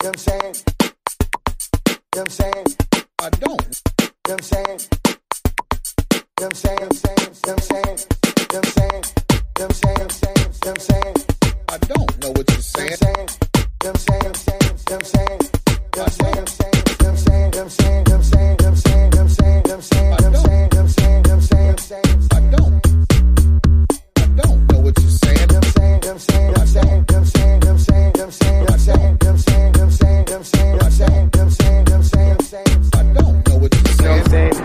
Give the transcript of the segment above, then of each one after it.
You I'm saying? You I'm saying? I don't. You know what I'm saying? You I'm saying? You I'm saying? You I'm saying? I'm saying? You I'm saying? I don't know what you're saying. You know what I'm saying? You I'm saying? You I'm saying? Know what I'm saying? You I'm saying? You I'm saying? You I'm saying? You know what I'm saying? You I'm saying? You I'm saying? You I'm saying? You I'm saying? You I'm saying? You I'm saying? I don't. I don't know what you're saying. You know what I'm saying? You I'm saying? You I'm saying?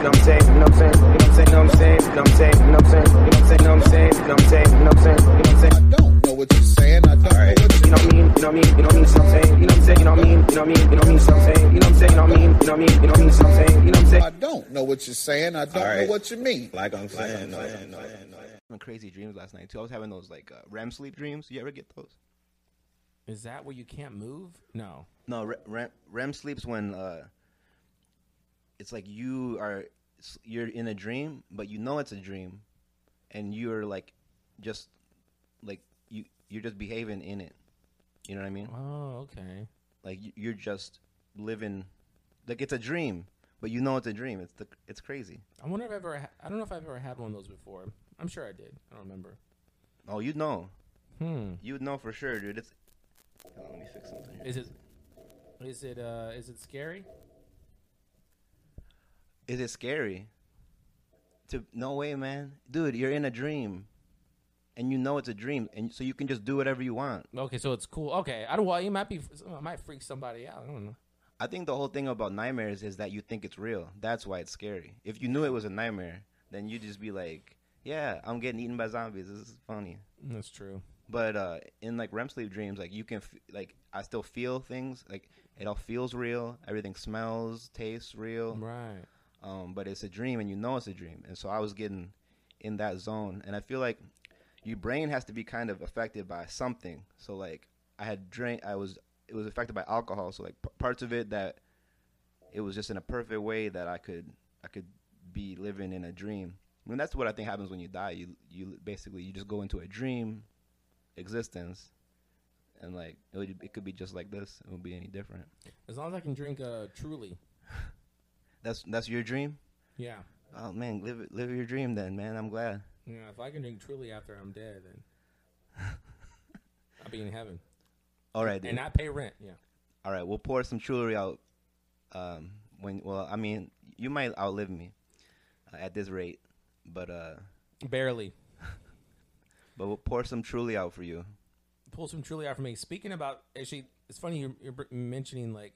Know what I'm saying? You know what I'm saying? You know what I'm saying? You know what I'm saying? You know what I'm saying? You know what I'm saying? You know what I'm saying? You know what I'm saying? You know what I'm saying? I don't know what you're saying. I don't know what You you're know what I mean? You know what I mean? You know what I mean? So I'm saying? You know what I'm saying? You know what I mean? You know what I mean? You know what I mean? So I'm saying? You know what I'm saying? You know what I mean? You know what I mean? You know what I mean? So I'm saying? You know what I'm saying? I don't know what you're saying. I don't know Alright. what you mean. Like I'm saying, no, no. Having crazy dreams last night too. I was having those like uh, REM sleep dreams. You ever get those? Is that where you can't move? No. No, Re- REM, REM sleeps when uh, it's like you are you're in a dream, but you know it's a dream, and you're like just like you you're just behaving in it. You know what I mean? Oh, okay. Like you- you're just living like it's a dream, but you know it's a dream. It's the it's crazy. I wonder if I've ever. Ha- I don't know if I've ever had one of those before. I'm sure I did. I don't remember. Oh, you'd know. Hmm. You'd know for sure, dude. It's Hold on, let me fix something. Here. Is it? Is it? Uh. Is it scary? Is it scary? To no way, man, dude. You're in a dream, and you know it's a dream, and so you can just do whatever you want. Okay, so it's cool. Okay, I don't. Well, it might be. It might freak somebody out. I don't know. I think the whole thing about nightmares is that you think it's real. That's why it's scary. If you knew it was a nightmare, then you'd just be like, "Yeah, I'm getting eaten by zombies. This is funny." That's true. But uh, in like REM sleep dreams, like you can f- like I still feel things. Like it all feels real. Everything smells, tastes real. Right. Um, but it's a dream, and you know it's a dream. And so I was getting in that zone, and I feel like your brain has to be kind of affected by something. So like I had drank, I was it was affected by alcohol. So like p- parts of it that it was just in a perfect way that I could I could be living in a dream. I mean that's what I think happens when you die. You you basically you just go into a dream existence, and like it, would, it could be just like this. It won't be any different. As long as I can drink uh truly. That's that's your dream. Yeah. Oh man, live live your dream then, man. I'm glad. Yeah. If I can drink truly after I'm dead, then I'll be in heaven All right, dude. and not pay rent. Yeah. All right, we'll pour some truly out. Um, when well, I mean, you might outlive me uh, at this rate, but uh, Barely. but we'll pour some truly out for you. pull some truly out for me. Speaking about actually, it's funny you're, you're mentioning like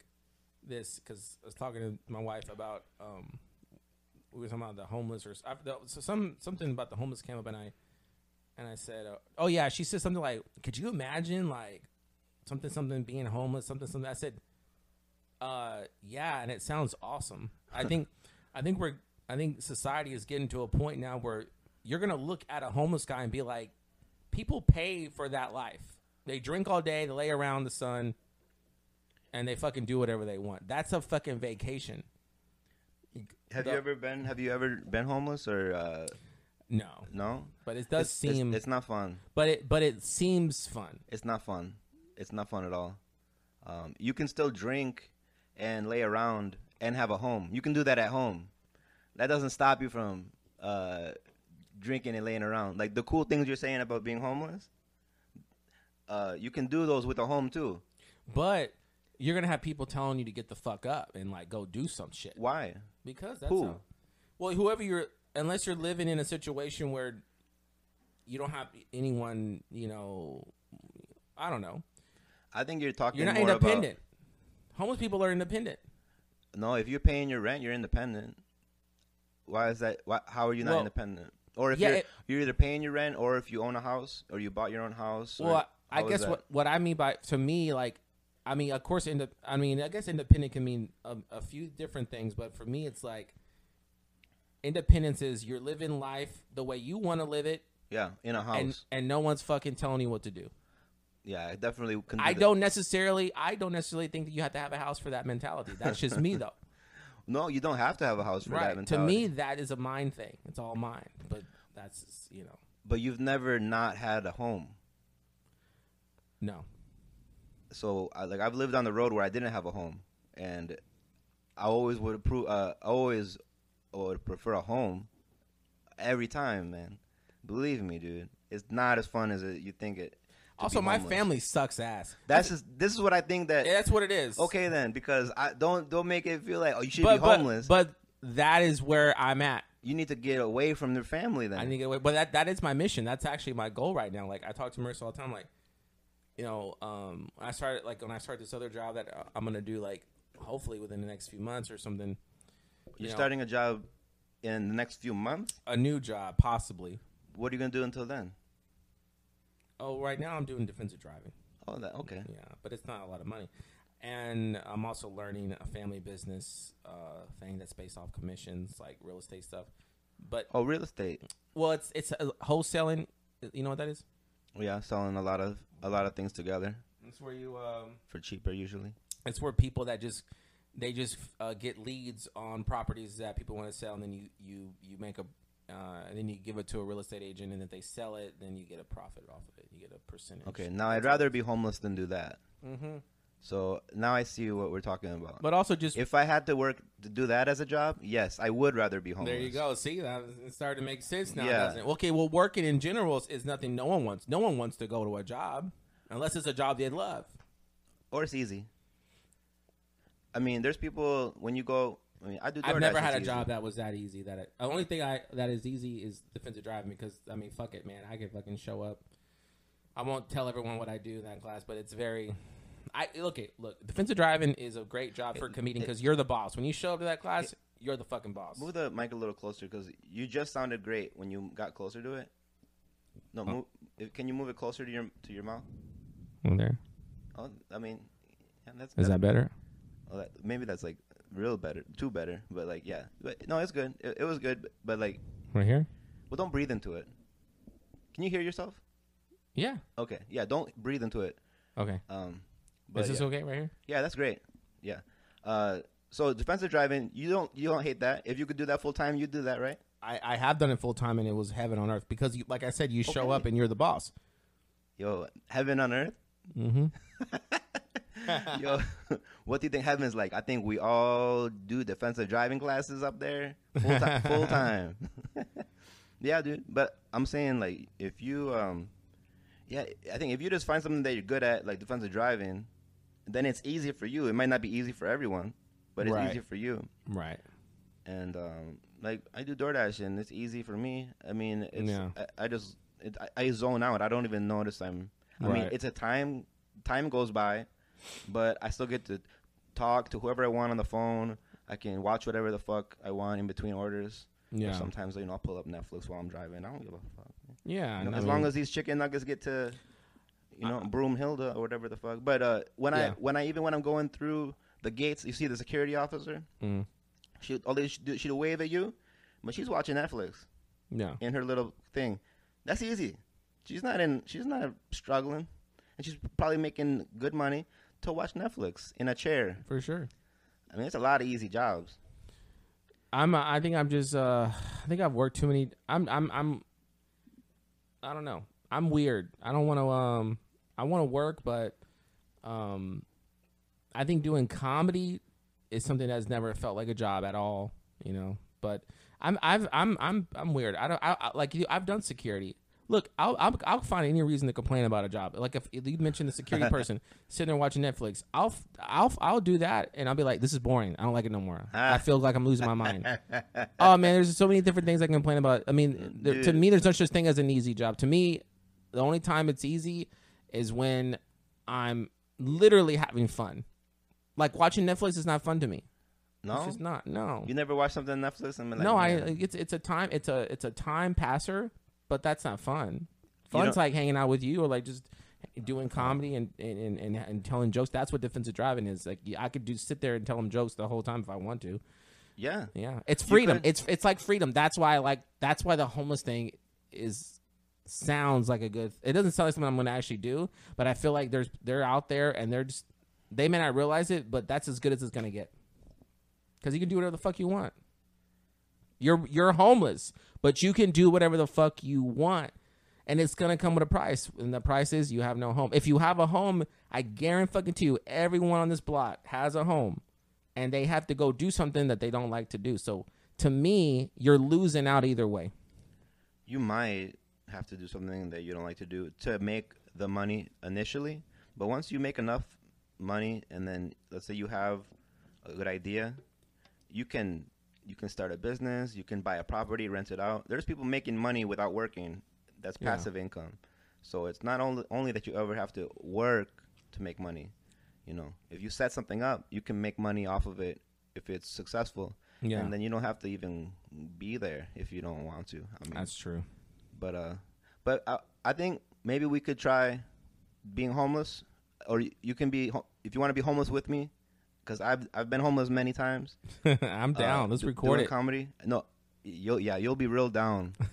this because I was talking to my wife about um we were talking about the homeless or I, the, so some something about the homeless came up and I and I said uh, oh yeah she said something like could you imagine like something something being homeless something something I said uh yeah and it sounds awesome I think I think we're I think society is getting to a point now where you're gonna look at a homeless guy and be like people pay for that life. They drink all day, they lay around the sun, and they fucking do whatever they want. That's a fucking vacation. Have The- you ever been? Have you ever been homeless or uh, No, no? but it does It's- it's- seem. it's, not fun. but it but it seems fun. It's not fun. It's not fun at all. Um, you can still drink and lay around and have a home. You can do that at home. That doesn't stop you from uh, drinking and laying around. Like the cool things you're saying about being homeless, uh, you can do those with a home too. But you're gonna have people telling you to get the fuck up and like go do some shit Why? because that's Who? how- well, whoever you're, unless you're living in a situation where you don't have anyone, you know, I don't know. I think you're talking. You're not independent. Homeless people are independent. No, if you're paying your rent, you're independent. Why is that? Why, how are you not Well, independent? Or if yeah, you're it- you're either paying your rent, or if you own a house, or you bought your own house. or Well, I, I guess what what I mean by to me, like, I mean, of course, inde- I mean, I guess independent can mean a, a few different things, but for me, it's like independence is you're living life the way you want to live it, Yeah, in a house. and and no one's fucking telling you what to do. yeah, I definitely. Can do I that. don't necessarily, I don't necessarily think that you have to have a house for that mentality. That's just me, though. No, you don't have to have a house for that right? To mentality. me, that is a mind thing. It's all mine, but that's you know, but you've never not had a home. no. So I, like I've lived on the road where I didn't have a home, and I always would approve. Uh, I always would prefer a home every time, man. Believe me, dude. It's not as fun as it, you think it. Also, my family sucks ass. That's just, this is what I think that. Yeah, that's what it is. Okay, then, because I don't don't make it feel like oh you should but, be but- homeless. But, that is where I'm at. you need to get away from their family. Then I need to get away. But that that is my mission. That's actually my goal right now. Like I talk to Marissa all the time. Like, you know, um, I started like when I start this other job that uh, I'm gonna do like hopefully within the next few months or something. you're you know. starting a job in the next few months. A new job, possibly. What are you gonna do until then? Oh, right now I'm doing defensive driving. Oh, that okay. Yeah, but it's not a lot of money. And I'm also learning a family business uh, thing that's based off commissions, like real estate stuff. But Oh, real estate. well, it's it's uh, wholesaling. You know what that is? Yeah, selling a lot of a lot of things together It's where you um, for cheaper usually. it's where people that just they just uh, get leads on properties that people want to sell, and then you you you make a uh, and then you give it to a real estate agent, and if they sell it, then you get a profit off of it. You get a percentage. Okay, now I'd rather be homeless than do that. Mm-hmm. So now I see what we're talking about. But also just if I had to work to do that as a job, yes, I would rather be homeless. There you go. See, that it's starting to make sense now. Yeah. Doesn't it? Okay, well, working in general is, is nothing. No one wants. No one wants to go to a job unless it's a job they love. Or it's easy. I mean, there's people when you go. I mean, I do. I've never had a easy. job that was that easy. That it, the only thing I that is easy is defensive driving because I mean, fuck it, man. I can fucking show up. I won't tell everyone what I do in that class, but it's very. I look at look. Defensive driving is a great job for a comedian because you're the boss. When you show up to that class, you're the fucking boss. Move the mic a little closer because you just sounded great when you got closer to it. No, move, if- can you move it closer to your to your mouth? there Oh, I mean, yeah, that's is that better? Oh, that, maybe that's like real better, too better. But like, yeah, but no, it's good. It, it was good, but, but like, Right here. well, don't breathe into it. Can you hear yourself? Yeah. Okay, yeah, don't breathe into it. Okay. Um, but is this yeah. okay right here? yeah, that's great. Yeah. Uh, so defensive driving, you don't you don't hate that. If you could do that full time, you'd do that, right? I, I have done it full time and it was heaven on earth because you like I said you show Okay. up and you're the boss. Yo, heaven on earth. Mm-hmm. Yo, what do you think heaven's like? I think we all do defensive driving classes up there full time. full time. yeah, dude. But I'm saying like if you um, yeah, I think if you just find something that you're good at, like defensive driving, then it's easy for you. It might not be easy for everyone, but it's Right. easy for you. Right. And um, like I do DoorDash, and it's easy for me. I mean, it's Yeah. I, I just it, I, I zone out. I don't even notice I'm. I mean, it's a time time goes by, but I still get to talk to whoever I want on the phone. I can watch whatever the fuck I want in between orders. Or Yeah. sometimes you know I'll pull up Netflix while I'm driving. I don't give a fuck. Yeah. You know, as mean, long as these chicken nuggets get to, you know, Broomhilda or whatever the fuck. But uh, when I when I even when I'm going through the gates, you see the security officer. Mm. She should do, she'd wave at you, but she's watching Netflix Yeah. in her little thing. That's easy. She's not in. She's not struggling, and she's probably making good money to watch Netflix in a chair. For sure. I mean, it's a lot of easy jobs. I'm. Uh, I think I'm just. Uh, I think I've worked too many. I'm. I'm. I'm. I don't know. I'm weird. I don't want to. Um. I want to work, but. Um. I think doing comedy is something that's never felt like a job at all. You know. But I'm. I've. I'm. I'm. I'm weird. I don't. I, I like you. I've done security. Look, I'll, I'll I'll find any reason to complain about a job. Like if you mentioned the security person sitting there watching Netflix, I'll I'll I'll do that, and I'll be like, "This is boring. I don't like it no more. I feel like I'm losing my mind." oh man, there's so many different things I can complain about. I mean, there, to me, there's no such thing as an easy job. To me, the only time it's easy is when I'm literally having fun. Like watching Netflix is not fun to me. No, It's just not. No. you never watch something on Netflix and like, no, I. It's it's a time. It's a it's a time passer, but that's not fun. Fun's like hanging out with you or like just doing comedy and and, and, and telling jokes. That's what defensive driving is. Like I could do sit there and tell them jokes the whole time if I want to. yeah. Yeah, it's freedom. It's it's like freedom. That's why I like. That's why the homeless thing is sounds like a good. It doesn't sound like something I'm going to actually do, but I feel like there's they're out there and they're just they may not realize it, but that's as good as it's going to get. Because you can do whatever the fuck you want. You're you're homeless, but you can do whatever the fuck you want, and it's gonna come with a price. And the price is you have no home. If you have a home, I guarantee fucking to you, everyone on this block has a home, and they have to go do something that they don't like to do. So to me, you're losing out either way. you might have to do something that you don't like to do to make the money initially. But once you make enough money, and then let's say you have a good idea, you can you can start a business, you can buy a property, rent it out. There's people making money without working. That's Yeah. passive income. So it's not only only that you ever have to work to make money. You know, if you set something up, you can make money off of it if it's successful. Yeah, And then you don't have to even be there if you don't want to. I mean, that's true. But uh, but I, I think maybe we could try being homeless, or you can be if you want to be homeless with me, because I've I've been homeless many times. I'm uh, down. Let's do- record doing it. Comedy. No, you'll yeah you'll be real down.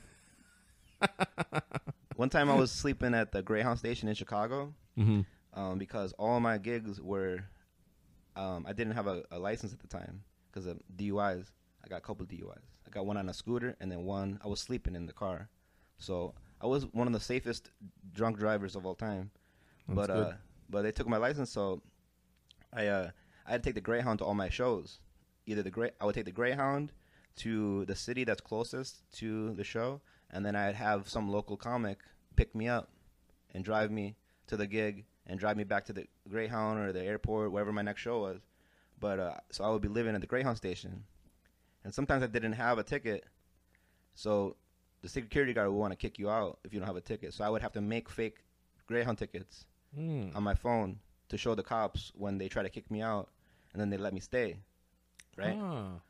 One time I was sleeping at the Greyhound station in Chicago hmm um, because all my gigs were um, I didn't have a, a license at the time because of DUIs. I got a couple DUIs. I got one on a scooter and then one I was sleeping in the car. So I was one of the safest drunk drivers of all time. That's but uh, but they took my license, so I uh, I had to take the Greyhound to all my shows. Either the Grey I would take the Greyhound to the city that's closest to the show, and then I'd have some local comic pick me up and drive me to the gig and drive me back to the Greyhound or the airport, wherever my next show was. But uh, so I would be living at the Greyhound station, and sometimes I didn't have a ticket, so the security guard would want to kick you out if you don't have a ticket. So I would have to make fake Greyhound tickets Mm. on my phone to show the cops when they try to kick me out, and then they let me stay, right? Ah.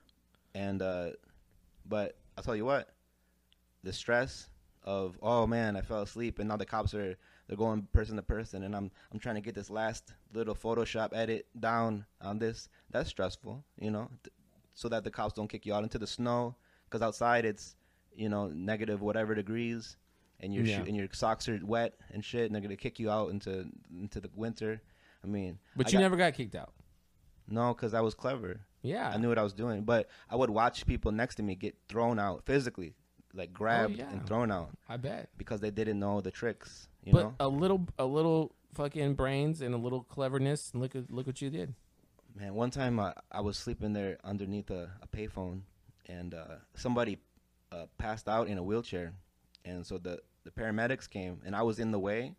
And uh, but I'll tell you what, the stress of oh man, I fell asleep, and now the cops are they're going person to person, and I'm I'm trying to get this last little Photoshop edit down on this. That's stressful, you know, th- so that the cops don't kick you out into the snow, because outside it's you know negative whatever degrees, and your Yeah. and your socks are wet and shit, and they're gonna kick you out into into the winter. I mean, But I you got- never got kicked out. no, because I was clever. Yeah. I knew what I was doing, but I would watch people next to me get thrown out physically, like grabbed Oh, yeah. and thrown out I bet. because they didn't know the tricks. You but know, a little, a little fucking brains and a little cleverness, and look at look what you did. man. One time uh, I was sleeping there underneath a, a payphone, and uh, somebody uh, passed out in a wheelchair, and so the the paramedics came, and I was in the way,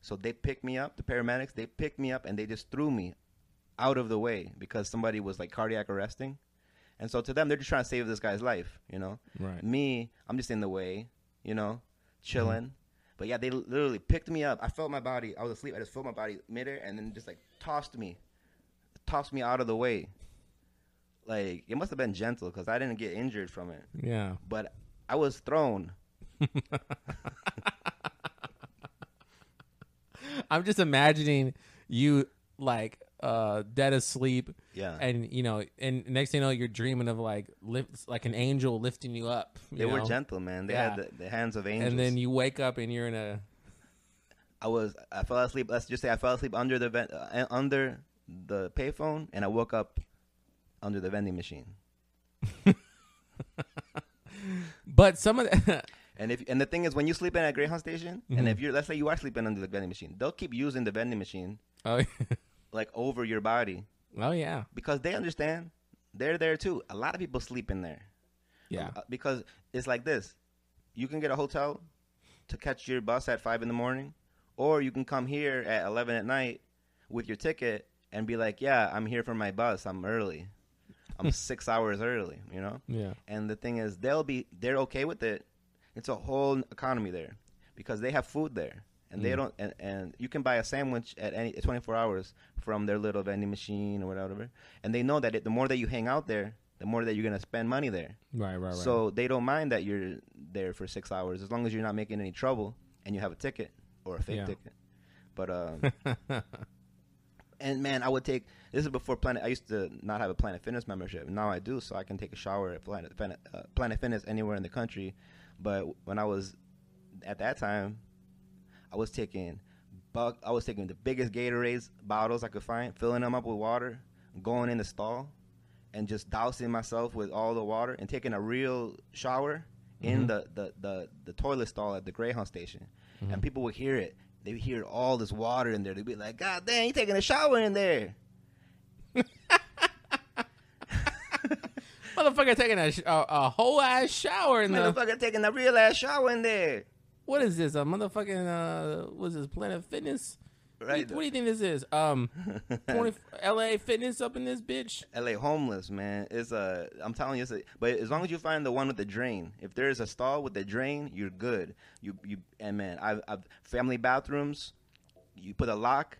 so they picked me up. The paramedics they picked me up and they just threw me out of the way because somebody was like cardiac arresting, and so to them they're just trying to save this guy's life. You know. Right. Me, I'm just in the way, you know, chilling. But yeah, they literally picked me up. I felt my body. I was asleep. I just felt my body midair, and then just like tossed me, tossed me out of the way. Like it must have been gentle because I didn't get injured from it, Yeah. but I was thrown. I'm just imagining you like uh dead asleep Yeah, and you know and next thing you know you're dreaming of like lift like an angel lifting you up you they were gentle, man. They Yeah. had the, the hands of angels. and then you wake up and you're in a I was I fell asleep. Let's just say I fell asleep under the vent, uh, under the payphone, and I woke up under the vending machine. but some of the And if and the thing is, when you sleep in at a Greyhound station, Mhm. and if you're let's say you are sleeping under the vending machine, they'll keep using the vending machine oh, like over your body oh yeah because they understand they're there too. A lot of people sleep in there. yeah Uh, because it's like this: you can get a hotel to catch your bus at five in the morning, or you can come here at eleven at night with your ticket and be like, "Yeah, I'm here for my bus. I'm early. I'm six hours early." You know. yeah And the thing is, they'll be they're okay with it. It's a whole economy there because they have food there, and they Mm. don't. And, and you can buy a sandwich at any 24 hours from their little vending machine or whatever. And they know that it, the more that you hang out there, the more that you're gonna spend money there. right right right So they don't mind that you're there for six hours as long as you're not making any trouble and you have a ticket or a fake Yeah. ticket. But um, and man, I would take this is before Planet. I used to not have a Planet Fitness membership. Now I do, so I can take a shower at Planet Planet, uh, Planet Fitness anywhere in the country. But when I was at that time, I was taking buck. I was taking the biggest Gatorades bottles I could find, filling them up with water, going in the stall, and just dousing myself with all the water and taking a real shower in the, the, the, the toilet stall at the Greyhound station, and people would hear it. They would hear all this water in there. They'd be like, "God damn, you taking a shower in there?" Motherfucker taking a, a, a whole ass shower in there. Motherfucker taking a real ass shower in there. What is this? A motherfucking uh, what's this? Planet Fitness. What do you- Right. What do you think this is? Um, 20, L.A. Fitness up in this bitch. LA homeless, man. It's a. I'm telling you, it's a, but as long as you find the one with the drain, if there is a stall with the drain, you're good. You you and man, I've, I've family bathrooms. You put a lock.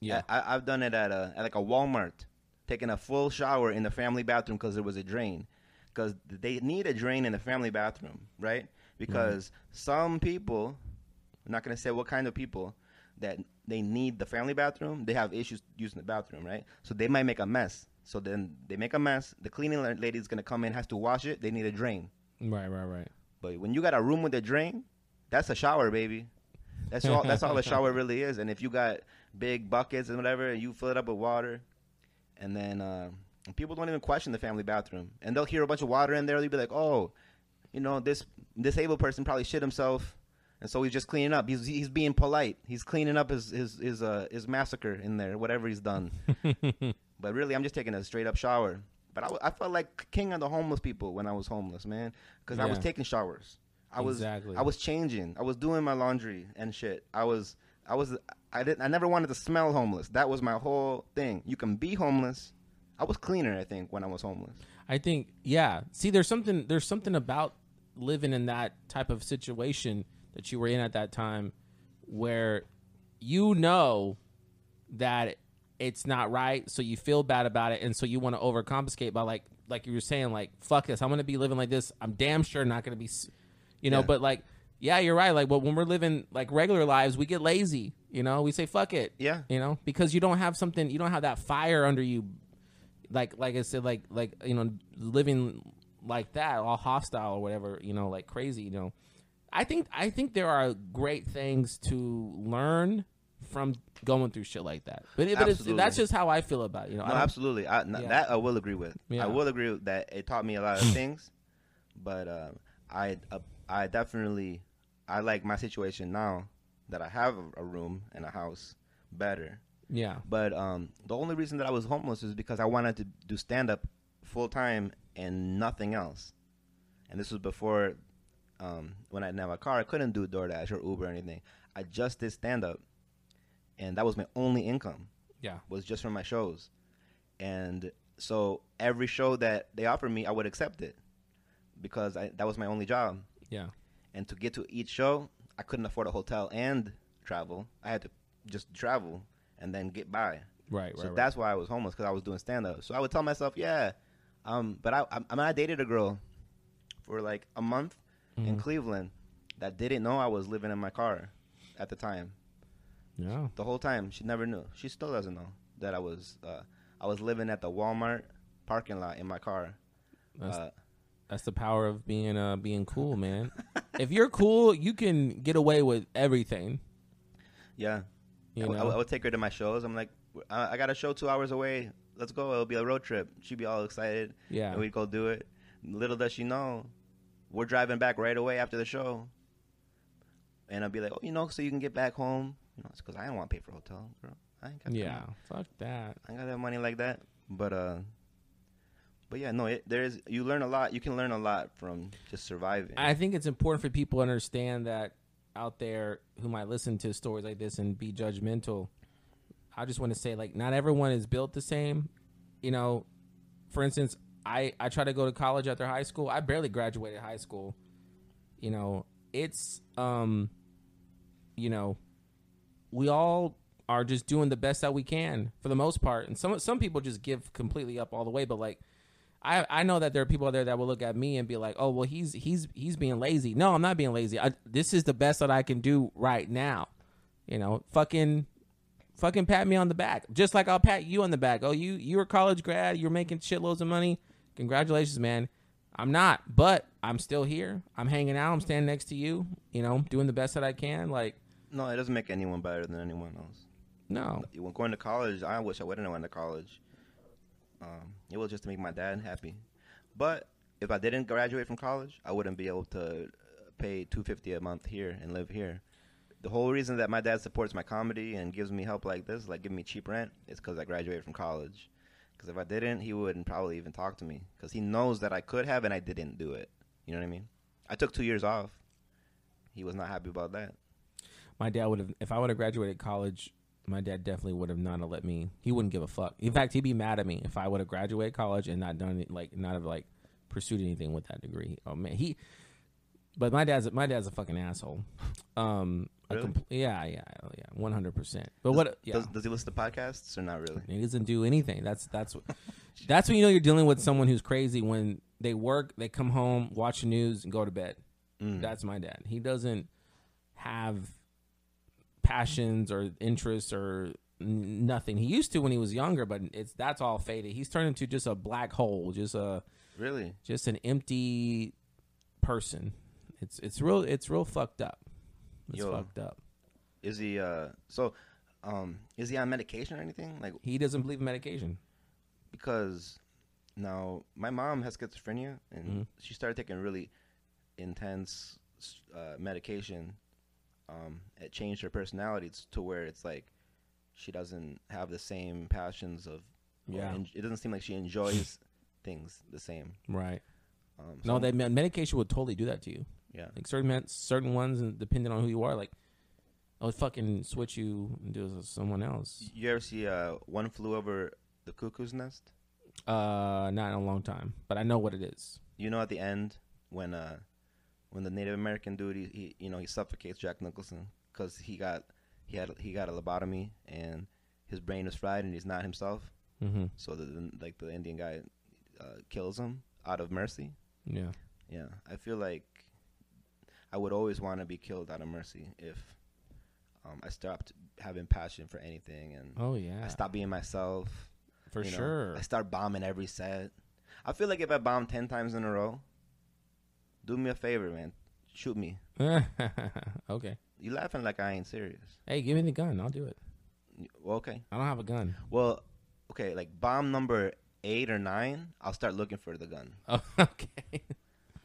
Yeah. I, I've done it at a at like a Walmart, taking a full shower in the family bathroom because there was a drain, because they need a drain in the family bathroom, right? Because some people, I'm not gonna say what kind of people, that they need the family bathroom. They have issues using the bathroom, right? So they might make a mess. So then they make a mess. The cleaning lady is gonna come in, has to wash it. They need a drain. Right, right, right. But when you got a room with a drain, that's a shower, baby. That's all. That's all a shower really is. And if you got big buckets and whatever, and you fill it up with water, and then uh, people don't even question the family bathroom, and they'll hear a bunch of water in there. They'll be like, "Oh, you know, this disabled person probably shit himself." And so he's just cleaning up. He's he's being polite. He's cleaning up his his his uh his massacre in there, whatever he's done. but really, I'm just taking a straight up shower. But I, I felt like king of the homeless people when I was homeless, man, because I was taking showers. I was Exactly. I was changing. I was doing my laundry and shit. I was I was I didn't I never wanted to smell homeless. That was my whole thing. You can be homeless. I was cleaner, I think, when I was homeless. I think yeah. See, there's something there's something about living in that type of situation that you were in at that time where you know that it's not right, so you feel bad about it and so you want to overcompensate by like like you were saying like fuck this, I'm going to be living like this. I'm damn sure not going to be you know, Yeah. but like yeah, you're right. Like, but when we're living like regular lives, we get lazy. You know, we say fuck it. Yeah. You know, because you don't have something, you don't have that fire under you like like I said, like like you know, living like that, all hostile or whatever, you know, like crazy, you know. I think I think there are great things to learn from going through shit like that. But, it, but it's, that's just how I feel about it. You know, No, absolutely. I, n- Yeah. That I will agree with. Yeah. I will agree with that it taught me a lot of things, but uh, I uh, I definitely I like my situation now that I have a, a room and a house better. yeah, But um, the only reason that I was homeless is because I wanted to do stand up full time and nothing else. And this was before um, when I didn't have a car, I couldn't do DoorDash or Uber or anything. I just did stand up, and that was my only income yeah, was just from my shows. And so every show that they offered me, I would accept it because I, that was my only job. yeah, And to get to each show, I couldn't afford a hotel and travel. I had to just travel and then get by. right, So right, right. that's why I was homeless because I was doing stand up. So I would tell myself, yeah. Um, but I, I, I, mean, I dated a girl for like a month in Mm-hmm. Cleveland that didn't know I was living in my car at the time yeah, the whole time. She never knew. She still doesn't know that I was uh, I was living at the Walmart parking lot in my car. That's- Uh, that's the power of being uh being cool, man. if you're cool, you can get away with everything. yeah, You I, w- I know, w- I would take her to my shows. I'm like, I, I got a show two hours away. Let's go. It'll be a road trip. She'd be all excited, yeah, and we'd go do it. Little does she know, we're driving back right away after the show. And I'll be like, oh, you know, so you can get back home. You know, it's because I don't want to pay for a hotel, girl. I ain't got yeah. money. Fuck that. I ain't got that money like that. But uh, but yeah, no, it, there is. You learn a lot. You can learn a lot from just surviving. I think it's important for people to understand that out there who might listen to stories like this and be judgmental. I just want to say, like, not everyone is built the same. You know, for instance, I I try to go to college after high school. I barely graduated high school. You know, it's um, you know, we all are just doing the best that we can for the most part, and some some people just give completely up all the way. But like, I I know that there are people out there that will look at me and be like, "Oh, well, he's he's he's being lazy." No, I'm not being lazy. I, this is the best that I can do right now. You know, fucking fucking pat me on the back, just like I'll pat you on the back. Oh, you you're a college grad, you're making shitloads of money. Congratulations, man. I'm not, but I'm still here. I'm hanging out. I'm standing next to you. You know, doing the best that I can. Like, no, it doesn't make anyone better than anyone else. no, When going to college, I wish I wouldn't have went to college. Um, it was just to make my dad happy. But if I didn't graduate from college, I wouldn't be able to uh, pay two fifty a month here and live here. The whole reason that my dad supports my comedy and gives me help like this, like giving me cheap rent, is because I graduated from college. Because if I didn't, he wouldn't probably even talk to me. Because he knows that I could have and I didn't do it. You know what I mean? I took two years off. He was not happy about that. My dad would have, if I would have graduated college, my dad definitely would have not let me. He wouldn't give a fuck. In fact, he'd be mad at me if I would have graduated college and not done it, like not have like pursued anything with that degree. Oh man, he. But my dad's my dad's a fucking asshole. Um, Really? compl- yeah, yeah, yeah, one hundred percent. But what? Yeah, Does, does he listen to podcasts or not really? he doesn't do anything. That's that's. That's when you know you're dealing with someone who's crazy. When they work, they come home, watch the news, and go to bed. Mm. That's my dad. He doesn't have passions or interests or n- nothing. He used to when he was younger, but it's that's all faded. He's turned into just a black hole, just a Really? just an empty person. It's it's real it's real fucked up. It's Yo. fucked up. Is he uh so um is he on medication or anything? Like He doesn't believe in medication. because now my mom has schizophrenia and Mhm. she started taking really intense uh, medication. Um, it changed her personality t- to where it's like she doesn't have the same passions of. or Yeah. en- it doesn't seem like she enjoys things the same. Right. Um, No, so- that med- medication would totally do that to you. Yeah. Like certain men, certain ones, and depending on who you are, like I'll fucking switch you and do it with someone else. You ever see uh, One Flew Over the Cuckoo's Nest? Uh, not in a long time, but I know what it is. You know, at the end when uh, when the Native American dude, he, he you know he suffocates Jack Nicholson because he got he had he got a lobotomy and his brain is fried and he's not himself. Mm-hmm. So the, the like the Indian guy uh, kills him out of mercy. Yeah. Yeah, I feel like I would always want to be killed out of mercy if um, I stopped having passion for anything and Oh yeah. I stopped being myself. For you know. sure. I start bombing every set. I feel like if I bomb ten times in a row, do me a favor, man. Shoot me. okay. You laughing like I ain't serious. Hey, give me the gun. I'll do it. Okay. I don't have a gun. Well, okay. Like bomb number eight or nine, I'll start looking for the gun. Oh, okay.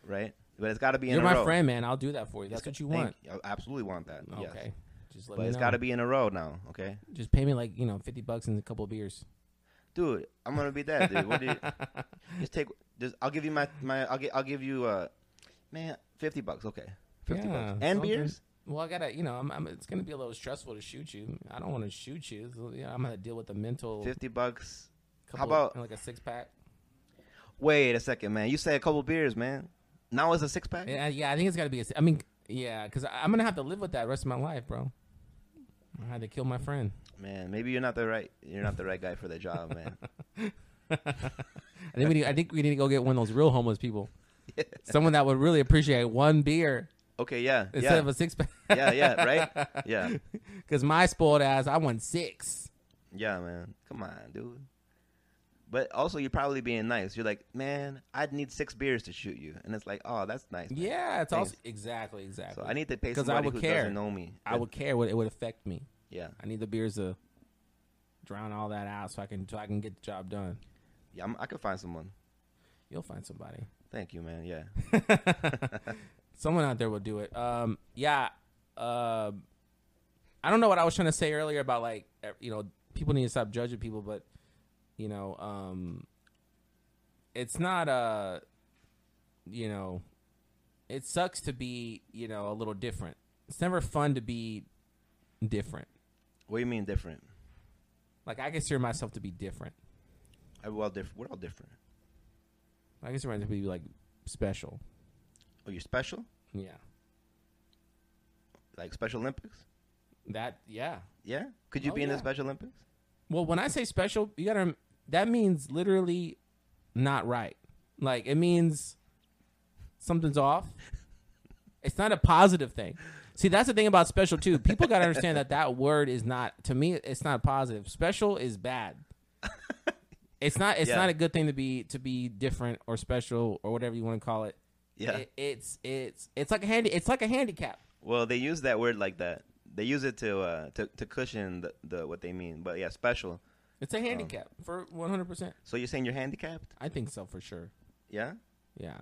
Right. But it's got to be in You're a my row. friend, man. I'll do that for you. That's what you want. I absolutely want that. Okay. Just let But me it's know. got to be in a row now. Okay. Just pay me like you know fifty bucks and a couple of beers. Dude, I'm gonna be that dude. What do you just take? Just I'll give you my my. I'll get. I'll give you uh, man, fifty bucks. Okay, fifty Yeah, bucks and something. beers. Well, I gotta, you know, I'm, I'm, it's gonna be a little stressful to shoot you. I don't want to shoot you. So, you know, I'm gonna deal with the mental. Fifty bucks. couple, about- like a six pack? Wait a second, man. You say a couple beers, man. Now it's a six pack. Yeah, yeah. I think it's gotta be. A, I mean, yeah, because I'm gonna have to live with that rest of my life, bro. I had to kill my friend. Man, maybe you're not the right. You're not the right guy for the job, man. I think we need. I think we need to go get one of those real homeless people. Someone that would really appreciate one beer Okay, yeah, instead yeah, of a six pack. yeah, yeah, right, yeah, Because my spoiled ass, I want six. yeah, man. Come on, dude. But also, you're probably being nice. You're like, man, I'd need six beers to shoot you, and it's like, oh, that's nice. man. Yeah, it's Thanks. also exactly, exactly. So I need to pay 'Cause I somebody would who care. doesn't know me. I would care what it would affect me. Yeah, I need the beers to drown all that out, so I can so I can get the job done. yeah. I'm, I could find someone. You'll find somebody. Thank you, man. Yeah. Someone out there will do it. Um, yeah. Uh, I don't know what I was trying to say earlier about like you know people need to stop judging people, but you know, um, it's not uh, you know, it sucks to be you know a little different. It's never fun to be different. What do you mean different? Like I consider myself to be different. I, well, diff- we're all different. I consider myself to be like special. Oh, you're special? Yeah. Like Special Olympics? That yeah. Yeah. Could you Oh, be in the. Special Olympics? Well, when I say special, you gotta. That means literally not right. Like it means something's off. It's not a positive thing. See, that's the thing about special too. People gotta understand that that word is not. To me, it's not positive. Special is bad. It's not. It's Yeah. not a good thing to be to be different or special or whatever you want to call it. Yeah. It, it's it's it's like a handy. It's like a handicap. well, they use that word like that. They use it to uh to, to cushion the, the what they mean. But yeah, special. It's a handicap for one hundred percent. So you're saying you're handicapped? I think so for sure. Yeah. Yeah.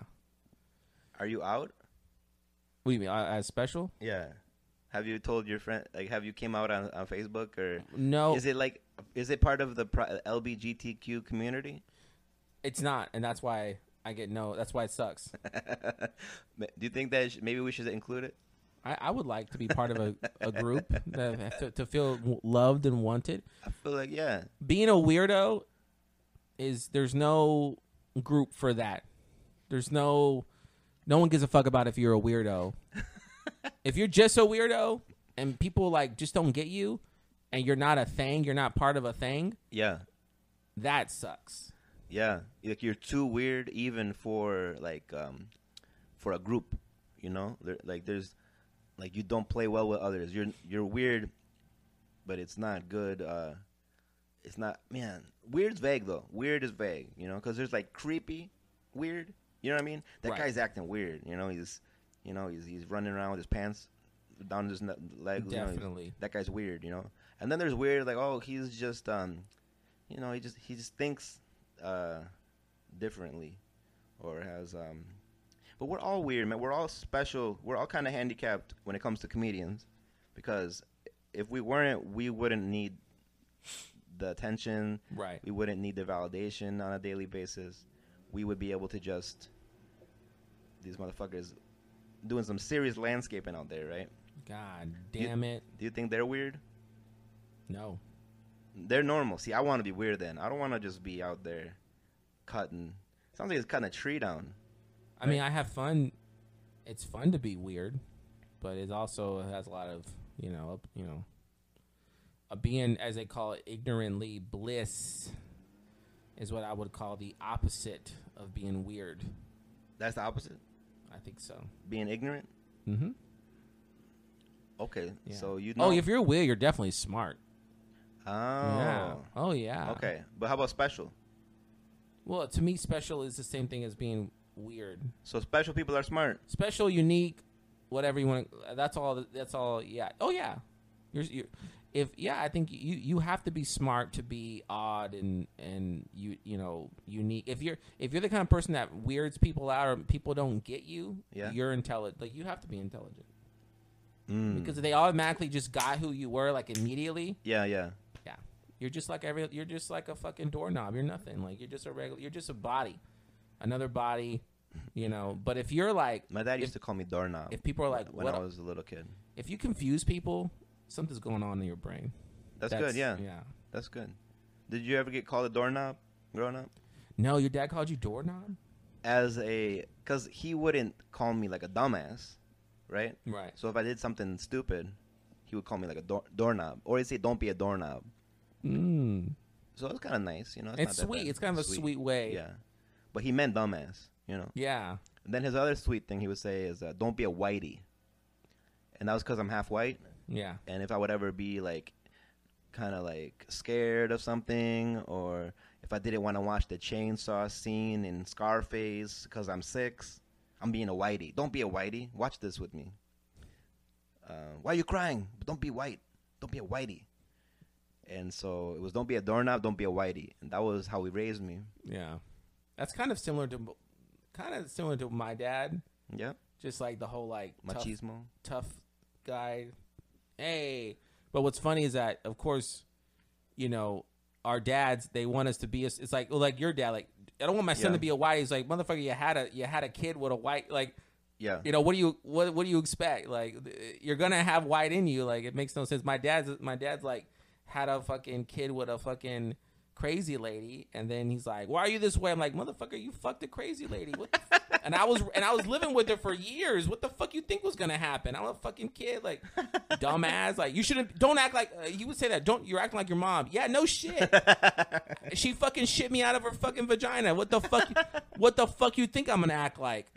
Are you out? What do you mean? Uh, as special? Yeah. Have you told your friend? Like, have you came out on, on Facebook or No, is it like is it part of the LBGTQ community? it's not, and that's why I get no. That's why it sucks. Do you think that sh- maybe we should include it? I, I would like to be part of a, a group that, to, to feel loved and wanted. I feel like yeah, Being a weirdo is there's no group for that. There's no no one gives a fuck about if you're a weirdo. if you're just a weirdo and people like just don't get you and you're not a thing, you're not part of a thing, yeah, that sucks. yeah. Like you're too weird even for like um for a group, you know. There, like there's like you don't play well with others. You're you're weird, but it's not good. uh It's not man. Weird's vague though. Weird is vague, you know, because there's like creepy, weird. You know what I mean? That Right. guy's acting weird. You know, he's you know he's he's running around with his pants down his legs. you know, Definitely. that guy's weird, you know. And then there's weird, like oh, he's just um, you know, he just he just thinks uh, differently, or has um. But we're all weird, man. We're all special. We're all kind of handicapped when it comes to comedians, because if we weren't, we wouldn't need the attention. Right. We wouldn't need the validation on a daily basis. We would be able to just these motherfuckers doing some serious landscaping out there, right? God damn it. Do you think they're weird? No. They're normal. See, I want to be weird then. I don't want to just be out there cutting. Sounds like it's cutting a tree down. I mean, I have fun. It's fun to be weird, but it also has a lot of you know, you know, a being as they call it, ignorantly bliss, is what I would call the opposite of being weird. That's the opposite. I think so. Being ignorant. Mm-hmm. Okay, Yeah. so you know. Oh, if you're weird, you're definitely smart. oh, Yeah. Oh yeah. okay. But how about special? Well, to me, special is the same thing as being weird. So special people are smart. special, unique, whatever you want. That's all. That's all. Yeah. Oh yeah. You're, you're if yeah, I think you you have to be smart to be odd and and you you know unique. If you're if you're the kind of person that weirds people out or people don't get you, Yeah. you're intelligent. Like you have to be intelligent Mm. because they automatically just got who you were like immediately. Yeah, yeah. Yeah, you're just like every. You're just like a fucking doorknob. You're nothing. Like you're just a regular. You're just a body, another body. You know. But if you're like My dad used to call me doorknob. if people are like, when what I was a little kid. if you confuse people, something's going on in your brain. That's, good. Yeah, Yeah. that's good. Did you ever get called a doorknob growing up? No, your dad called you doorknob. As a, cause he wouldn't call me like a dumbass, right? Right. So if I did something stupid, he would call me like a door, doorknob, or he'd say, "Don't be a doorknob." Mm. So it's kind of nice, you know. It's not that sweet. bad. It's kind of a sweet way. Yeah, but he meant dumbass, you know. Yeah. And then his other sweet thing he would say is, uh, "Don't be a whitey," and that was because I'm half white. Yeah. and if I would ever be like kind of like scared of something or if I didn't want to watch the chainsaw scene in Scarface because I'm six, I'm being a whitey. Don't be a whitey. Watch this with me. Uh, why are you crying? Don't be white. Don't be a whitey. And so it was don't be a doorknob, don't be a whitey. And that was how he raised me. Yeah. That's kind of similar to, kind of similar to my dad. Yeah. Just like the whole like tough, Machismo. tough guy. Hey, but what's funny is that of course, you know, our dads they want us to be. A, it's like well, like your dad. Like I don't want my son Yeah. to be a white. He's like motherfucker. You had a you had a kid with a white like. Yeah. you know what do you what what do you expect like you're gonna have white in you like it makes no sense my dad's my dad's like had a fucking kid with a fucking crazy lady and then he's like why are you this way? I'm like motherfucker you fucked a crazy lady. What the f-" and i was and i was living with her for years. What the fuck you think was gonna happen? I'm a fucking kid like dumbass. Like you shouldn't don't act like uh, he would say that. Don't you're acting like your mom. Yeah no shit. She fucking shit me out of her fucking vagina. What the fuck what the fuck you think i'm gonna act like?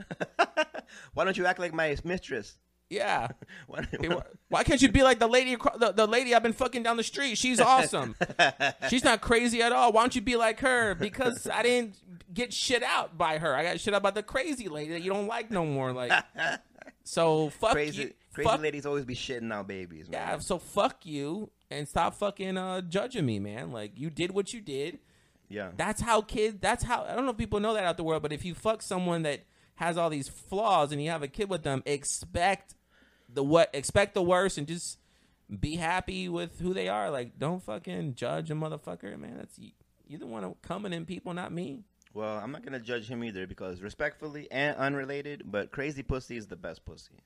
Why don't you act like my mistress? Yeah Why, Hey, wh- Why can't you be like the lady, acro- the, the lady I've been fucking down the street? She's awesome. She's not crazy at all. Why don't you be like her? Because I didn't get shit out by her. I got shit out by the crazy lady that you don't like no more. Like, so fuck crazy you. crazy fuck, ladies always be shitting out babies, man. Yeah, so fuck you and stop fucking uh, judging me, man. Like, you did what you did. Yeah. That's how kid. That's how I don't know if people know that out the world, but if you fuck someone that has all these flaws and you have a kid with them, expect the what expect the worst and just be happy with who they are. Like don't fucking judge a motherfucker, man. That's you. The one coming in people, not me. Well, I'm not gonna judge him either because respectfully and unrelated, but crazy pussy is the best pussy.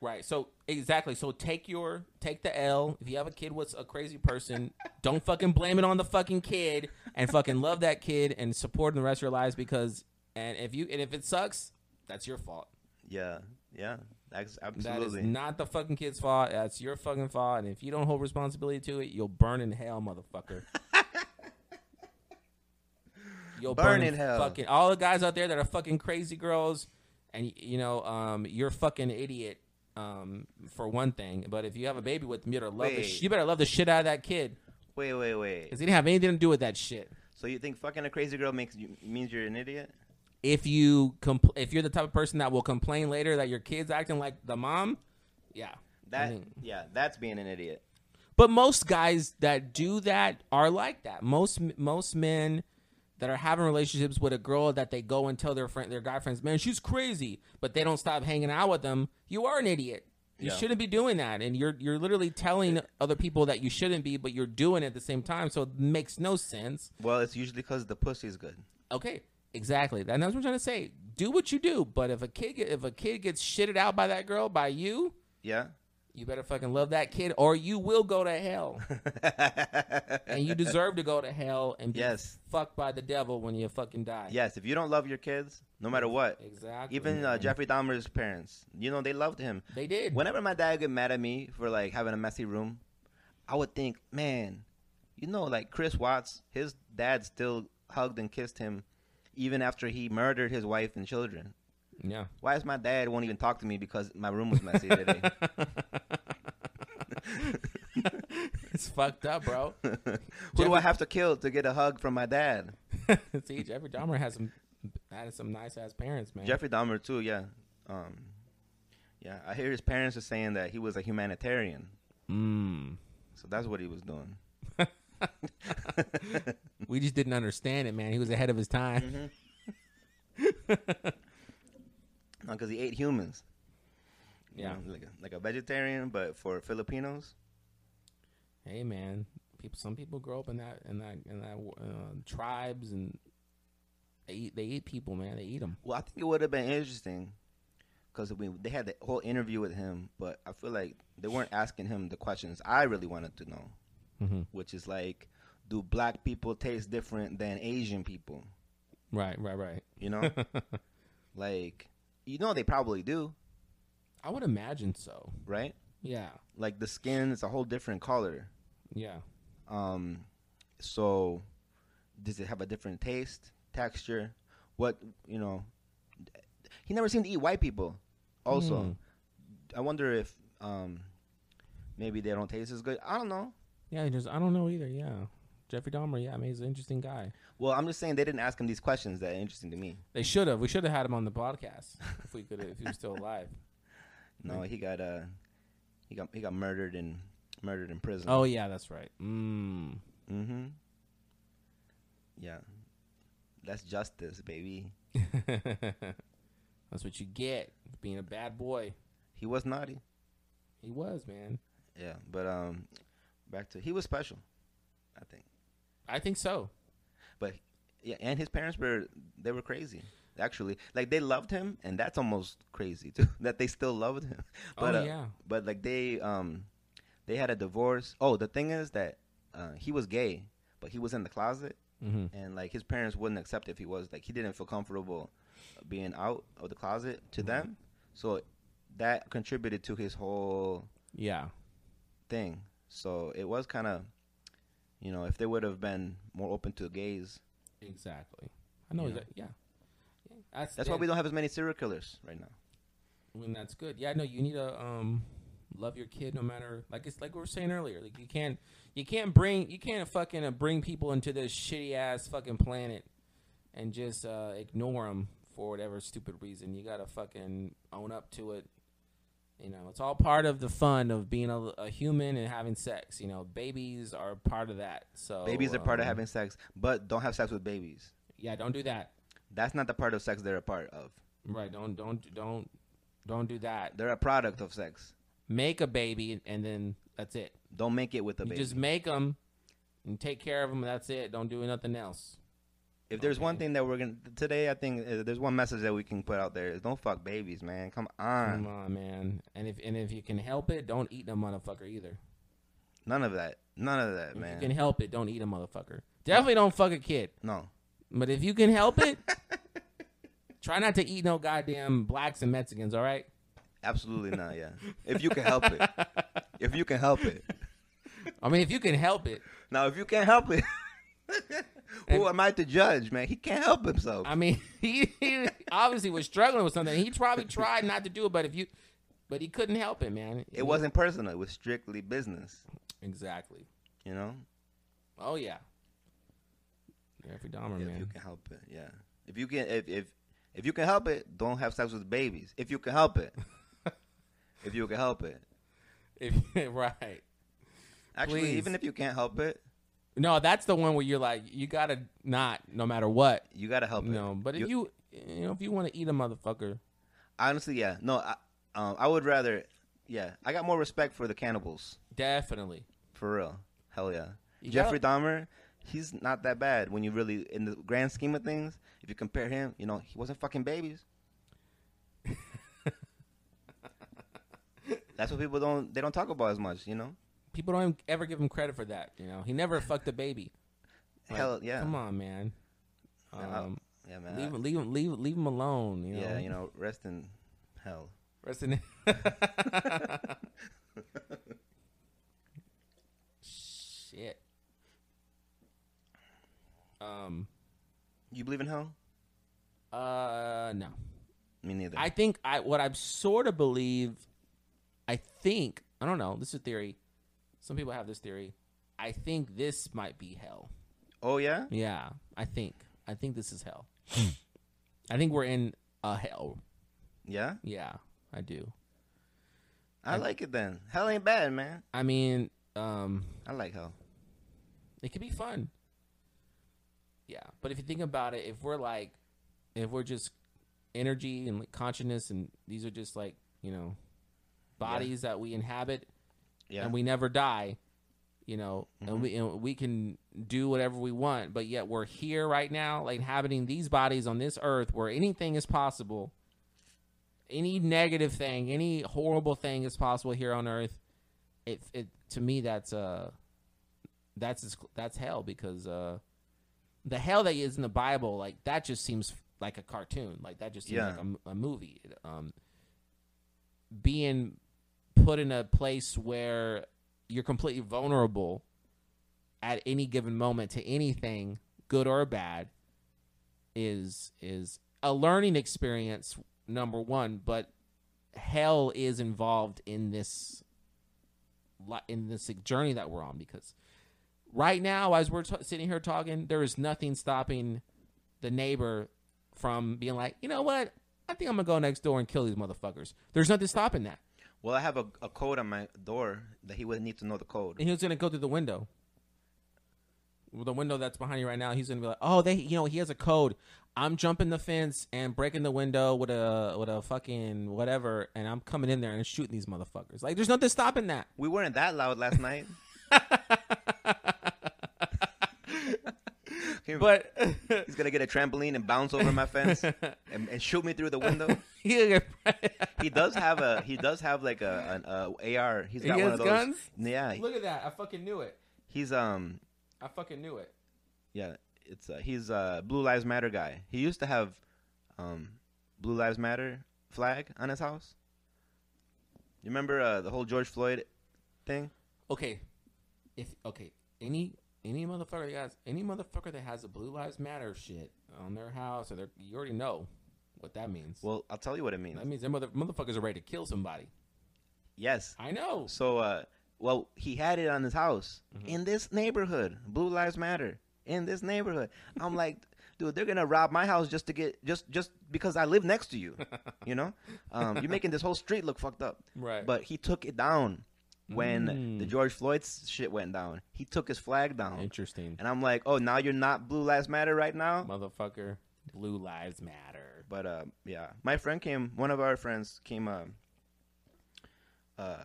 Right. So exactly. So take your take the L. If you have a kid with a crazy person, don't fucking blame it on the fucking kid and fucking love that kid and support them the rest of your lives because and if you and if it sucks, that's your fault. Yeah, yeah, that's absolutely. is not the fucking kid's fault. That's your fucking fault. And if you don't hold responsibility to it, you'll burn in hell, motherfucker. You'll Burn burn, in hell. Fucking all the guys out there that are fucking crazy girls, and you know, um, you're fucking idiot. Um, for one thing, but if you have a baby with him, you better love the sh- you better love the shit out of that kid wait, wait, wait. because he didn't have anything to do with that shit. So you think fucking a crazy girl makes you means you're an idiot? If you compl- if you're the type of person that will complain later that your kid's acting like the mom, yeah, That I mean- yeah, that's being an idiot. But most guys that do that are like that. Most most men that are having relationships with a girl that they go and tell their friend their guy friends, man, she's crazy, but they don't stop hanging out with them. You are an idiot. You Yeah. shouldn't be doing that, and you're you're literally telling other people that you shouldn't be, but you're doing it at the same time. So it makes no sense. Well, it's usually because the pussy's good. Okay, exactly. And that's what I'm trying to say. Do what you do, but if a kid get, if a kid gets shitted out by that girl by you, Yeah. you better fucking love that kid, or you will go to hell. and you deserve to go to hell and be Yes. fucked by the devil when you fucking die. yes, if you don't love your kids, no matter what, exactly. even uh, Jeffrey Dahmer's parents, you know, they loved him. they did. Whenever my dad get mad at me for like having a messy room, I would think, man, you know, like Chris Watts, his dad still hugged and kissed him even after he murdered his wife and children. yeah. Why is my dad won't even talk to me because my room was messy today? it's fucked up, bro. Who do I have to kill to get a hug from my dad? See, Jeffrey Dahmer has some had some nice ass parents, man. Jeffrey Dahmer too, yeah. Um, yeah, I hear his parents are saying that he was a humanitarian, Mm. so that's what he was doing. We just didn't understand it, man. He was ahead of his time. because he ate humans. you Yeah. know, like a, like a vegetarian, but for Filipinos. Hey, man. People. Some people grow up in that in that in that uh, tribes and they eat they eat people, man. They eat them. Well, I think it would have been interesting because we they had the whole interview with him, but I feel like they weren't asking him the questions I really wanted to know, Mm-hmm. which is like, do black people taste different than Asian people? Right, right, right. You know, like you know they probably do, I would imagine so. right? Yeah, Like the skin is a whole different color. yeah. Um, so does it have a different taste, texture? What you know? He never seemed to eat white people. Also, Hmm. I wonder if um, maybe they don't taste as good. I don't know. Yeah, just I don't know either. Yeah, Jeffrey Dahmer. Yeah, I mean he's an interesting guy. Well, I'm just saying they didn't ask him these questions that are interesting to me. They should have. We should have had him on the podcast if we could. If he was still alive. No, he got uh, he got he got murdered in murdered in prison. Oh yeah, that's right. Mm. mm-hmm. Yeah, that's justice, baby. that's what you get being a bad boy. He was naughty. He was man. Yeah, but um, back to he was special. I think. I think so. But yeah, and his parents were they were crazy. Actually, like they loved him, and that's almost crazy too. that they still loved him. But oh uh, yeah. but like they um, they had a divorce. Oh, the thing is that uh, he was gay, but he was in the closet, Mm-hmm. and like his parents wouldn't accept if he was like he didn't feel comfortable being out of the closet to them. So that contributed to his whole Yeah. thing. So it was kind of, you know, if they would have been more open to gays, Exactly. I know. Yeah. That, yeah. yeah. That's that's why we don't have as many serial killers right now. when that's good. Yeah, no, you need to um love your kid no matter like it's like we were saying earlier. Like you can't you can't bring you can't fucking uh, bring people into this shitty ass fucking planet and just uh, ignore them for whatever stupid reason. You gotta fucking own up to it You know, it's all part of the fun of being a, a human and having sex. You know, babies are part of that. So Babies are part of um, having sex, but don't have sex with babies. Yeah, don't do that. That's not the part of sex they're a part of. Right? Don't don't don't don't do that. They're a product of sex. Make a baby and then that's it. Don't make it with a You baby. just make them and take care of them. That's it. Don't do nothing else. If there's one thing that we're gonna today, I think uh, there's one message that we can put out there is don't fuck babies, man. Come on, Come on, man. And if and if you can help it, don't eat a motherfucker either. none of that, none of that, man. If you man. can help it, don't eat a motherfucker. Definitely don't fuck a kid. no, But if you can help it, try not to eat no goddamn blacks and Mexicans. All right. absolutely not. Yeah, if you can help it, if you can help it. I mean, if you can help it. Now, if you can't help it, who am I to judge, man? He can't help himself. I mean, he, he obviously was struggling with something. He probably tried not to do it, but if you, but he couldn't help it, man. it wasn't personal. It was strictly business. exactly. You know, Oh yeah. Jeffrey Dahmer, if man. you can help it, yeah. If you can, if if if you can help it, don't have sex with babies. If you can help it, if you can help it. If, right. Actually, Please. even if you can't help it, No, that's the one where you're like, you gotta not, no matter what. you gotta help it. No, but if you, you know, if you want to eat a motherfucker, honestly, yeah, no, I, um, I would rather, yeah, I got more respect for the cannibals, definitely. for real. Hell yeah, You Jeffrey gotta- Dahmer, he's not that bad when you really, in the grand scheme of things. If you compare him, you know, he wasn't fucking babies. That's what people don't they don't talk about as much, you know. People don't ever give him credit for that. You know, he never fucked a baby. Like, Hell yeah, Come on, man. Um, yeah, man. leave him, leave him, leave, leave him alone. You know? yeah, you know, rest in hell. Rest in Shit. Um. You believe in hell? Uh. No. Me neither. I think I what I sort of believe. I think I don't know. This is a theory. Some people have this theory. I think this might be hell. oh yeah, Yeah, I think. I think this is hell. I think we're in a hell. yeah. Yeah, I do. I like it then. Hell ain't bad, man. I mean, um, I like hell. it could be fun. Yeah, but if you think about it, if we're like, if we're just energy and like consciousness, and these are just like you know, bodies that we inhabit, Yeah, and we never die, you know, and we and we can do whatever we want, but yet we're here right now, like inhabiting these bodies on this earth where anything is possible. Any negative thing, any horrible thing is possible here on earth. It it to me that's uh that's that's hell because uh the hell that is in the Bible like that just seems like a cartoon like that just seems Yeah. like a movie um being put in a place where you're completely vulnerable at any given moment to anything good or bad is is a learning experience number 1 but hell is involved in this in this journey that we're on because right now as we're t- sitting here talking there is nothing stopping the neighbor from being like you know what? I think i'm gonna go next door and kill these motherfuckers. There's nothing stopping that Well, I have a, a code on my door that he would need to know the code. and he was gonna go through the window. The window that's behind you right now, he's gonna be like, "Oh, they, you know, he has a code. I'm jumping the fence and breaking the window with a with a fucking whatever, and I'm coming in there and shooting these motherfuckers. Like, there's nothing stopping that. We weren't that loud last night. Can you- But he's gonna get a trampoline and bounce over my fence and, and shoot me through the window. he, He does have a he does have like a an uh, AR. He's got one has of those. guns? Yeah, look at that. I fucking knew it. he's um I fucking knew it. yeah it's uh, he's a Blue Lives Matter guy. He used to have um Blue Lives Matter flag on his house. You remember uh, the whole George Floyd thing? Okay, if okay, any any motherfucker that has any motherfucker that has a Blue Lives Matter shit on their house or their, you already know what that means. Well, I'll tell you what it means. That means them mother- motherfuckers are ready to kill somebody. Yes. I know. So, uh, well, he had it on his house Mm-hmm. in this neighborhood. Blue Lives Matter in this neighborhood. I'm like, dude, they're gonna rob my house just to get just just because I live next to you. you know, um, you're making this whole street look fucked up. Right. But he took it down when Mm. the George Floyd's shit went down. He took his flag down, Interesting. and I'm like, oh, now you're not Blue Lives Matter right now. Motherfucker. Blue lives matter. But uh, yeah, my friend came. One of our friends came. Uh, uh,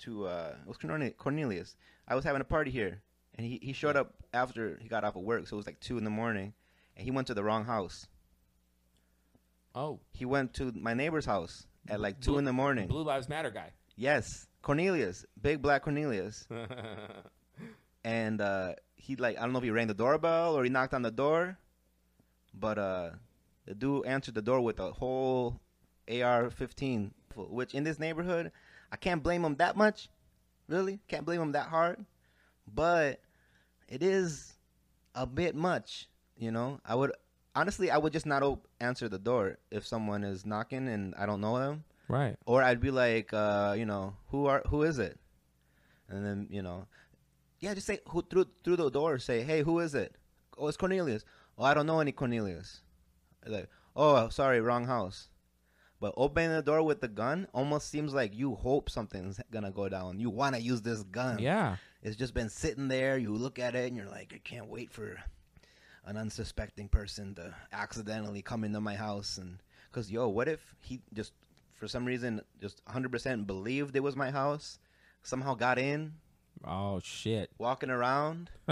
to uh, it was Cornel- Cornelius. I was having a party here, and he, he showed up after he got off of work, so it was like two in the morning, and he went to the wrong house. Oh, He went to my neighbor's house at like two Blue- in the morning. Blue lives matter guy. Yes, Cornelius, big black Cornelius, and uh, he like I don't know if he rang the doorbell or he knocked on the door, but uh, the dude answered the door with a whole AR-15, which in this neighborhood, I can't blame him that much, really can't blame him that hard, but it is a bit much, you know. I would honestly, I would just not op- answer the door if someone is knocking and I don't know them right. or I'd be like, uh, you know, who are who is it? And then you know, yeah, just say who through through the door. Say, hey, who is it? Oh, it's Cornelius. Oh, I don't know any Cornelius. Like, oh, sorry, wrong house. But opening the door with the gun almost seems like you hope something's gonna go down. You want to use this gun. Yeah. It's just been sitting there. You look at it and you're like, I can't wait for an unsuspecting person to accidentally come into my house. And because, yo, what if he just, for some reason, just 100% believed it was my house, somehow got in, Oh shit. walking around?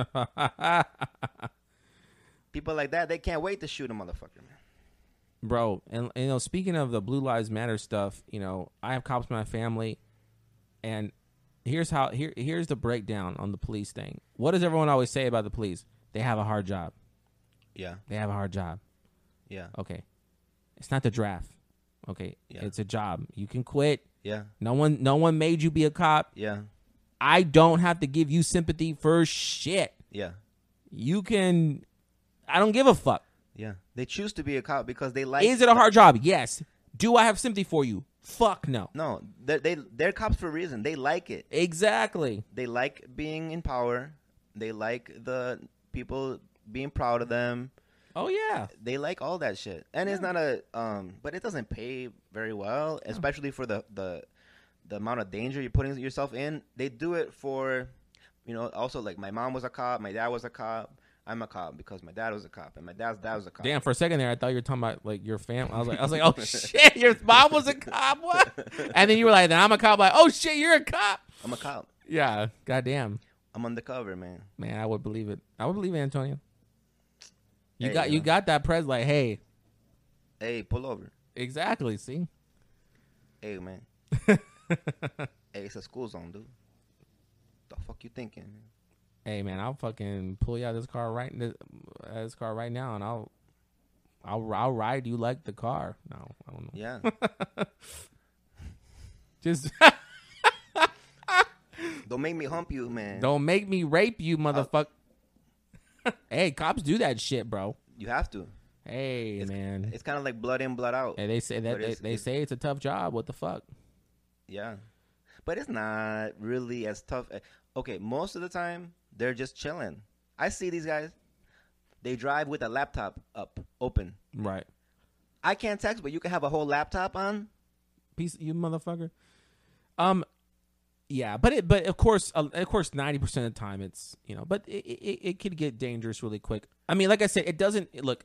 People like that, they can't wait to shoot a motherfucker, man. bro and you know speaking of the blue lives matter stuff you know i have cops in my family and here's how here here's the breakdown on the police thing. What does everyone always say about the police? They have a hard job. Yeah, they have a hard job. Yeah, okay. It's not the draft okay Yeah. it's a job you can quit yeah, no one no one made you be a cop yeah, i don't have to give you sympathy for shit yeah, you can i don't give a fuck yeah. They choose to be a cop because they like. is it a hard job yes do i have sympathy for you fuck no No, they're, they they're cops for a reason. They like it. exactly they like being in power. They like the people being proud of them. Oh yeah They like all that shit. And it's not a um but it doesn't pay very well, especially for the the the amount of danger you're putting yourself in. They do it for you know, also like my mom was a cop, my dad was a cop. I'm a cop because my dad was a cop and my dad's dad was a cop. Damn, for a second there, I thought you were talking about like your family. I was like, I was like, oh shit, your mom was a cop. What? And then you were like, then I'm a cop. Like, oh shit, you're a cop. I'm a cop. Yeah, goddamn, I'm undercover, man. man, I would believe it. I would believe it, Antonio. You Hey, got you you got that pres like, hey, Hey, pull over. exactly. See, Hey, man. hey, it's a school zone, dude. The fuck you thinking? Man? hey man, I'll fucking pull you out of this car right this, uh, this car right now, and I'll. I'll, I'll ride you like the car. No, I don't know. Yeah. Just Don't make me hump you, man. don't make me rape you, motherfucker. Hey, cops do that shit, bro. You have to. Hey, It's- man. It's kind of like blood in, blood out. Hey, they say that they, they say it's a tough job. What the fuck? Yeah. But it's not really as tough. Okay, most of the time they're just chilling. I see these guys. They drive with a laptop up, open. Right. I can't text, but you can have a whole laptop on. Piece you motherfucker. Um yeah, but it but of course uh, of course 90% of the time it's, you know, but it, it it could get dangerous really quick. I mean, like I said, it doesn't it- look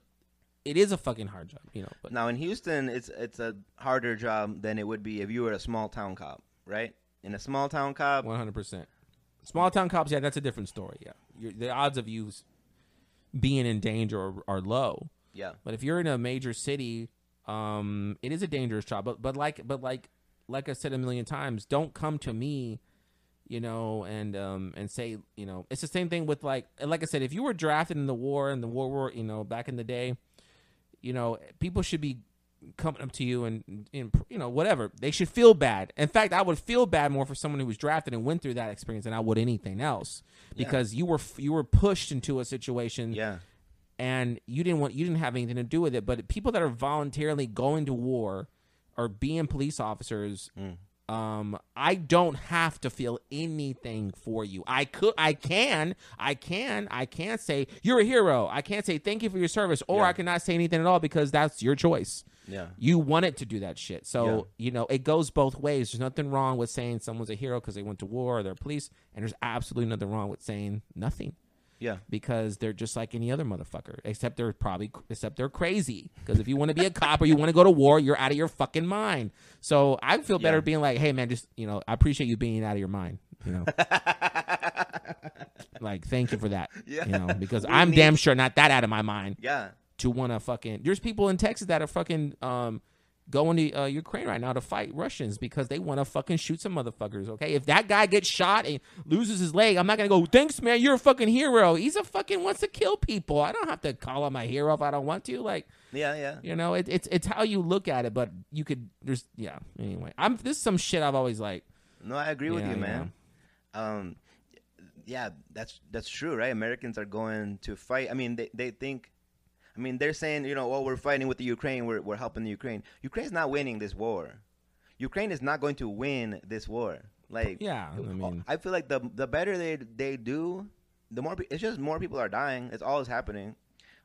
it is a fucking hard job, you know, but Now in Houston, it's it's a harder job than it would be if you were a small town cop, right? In a small town cop, 100%. Small town cops, yeah, that's a different story, yeah. You're, the odds of you being in danger are, are low. yeah, But if you're in a major city, um, it is a dangerous job. But but like but like like I said a million times, don't come to me, you know, and um and say you know it's the same thing with like like I said, if you were drafted in the war and the war war, you know, back in the day, you know, people should be coming up to you and, and you know whatever. They should feel bad. In fact i would feel bad more for someone who was drafted and went through that experience than i would anything else Yeah. because you were you were pushed into a situation yeah, and you didn't want you didn't have anything to do with it. But people that are voluntarily going to war or being police officers Mm. um, I don't have to feel anything for you. I could, I can, I can, I can't say you're a hero. I can't say thank you for your service, or Yeah. I cannot say anything at all because that's your choice. Yeah. You wanted to do that shit. So, Yeah. you know, it goes both ways. There's nothing wrong with saying someone's a hero because they went to war or they're police, and there's absolutely nothing wrong with saying nothing Yeah. because they're just like any other motherfucker, except they're probably except they're crazy. Because if you want to be a cop or you want to go to war, you're out of your fucking mind. So I feel better Yeah. being like, hey man, just you know, I appreciate you being out of your mind. You know, like thank you for that. Yeah. You know, because We I'm need- damn sure not that out of my mind Yeah. to want to fucking. There's people in Texas that are fucking um going to uh, Ukraine right now to fight Russians because they want to fucking shoot some motherfuckers. Okay, if that guy gets shot and loses his leg, I'm not gonna go. Thanks, man. You're a fucking hero. He's a fucking wants to kill people. I don't have to call him a hero if I don't want to. Like Yeah. Yeah. you know, it, it's it's how you look at it. But you could there's yeah. Anyway, I'm this is some shit I've always like. No, I agree with Yeah, you, man. Um, yeah, that's that's true, right? Americans are going to fight. I mean, they they think. I mean, they're saying, you know, oh, we're fighting with the Ukraine. We're we're helping the Ukraine. Ukraine's not winning this war. Ukraine is not going to win this war. Like, Yeah, I mean- I feel like the the better they they do, the more it's just more people are dying. It's always happening.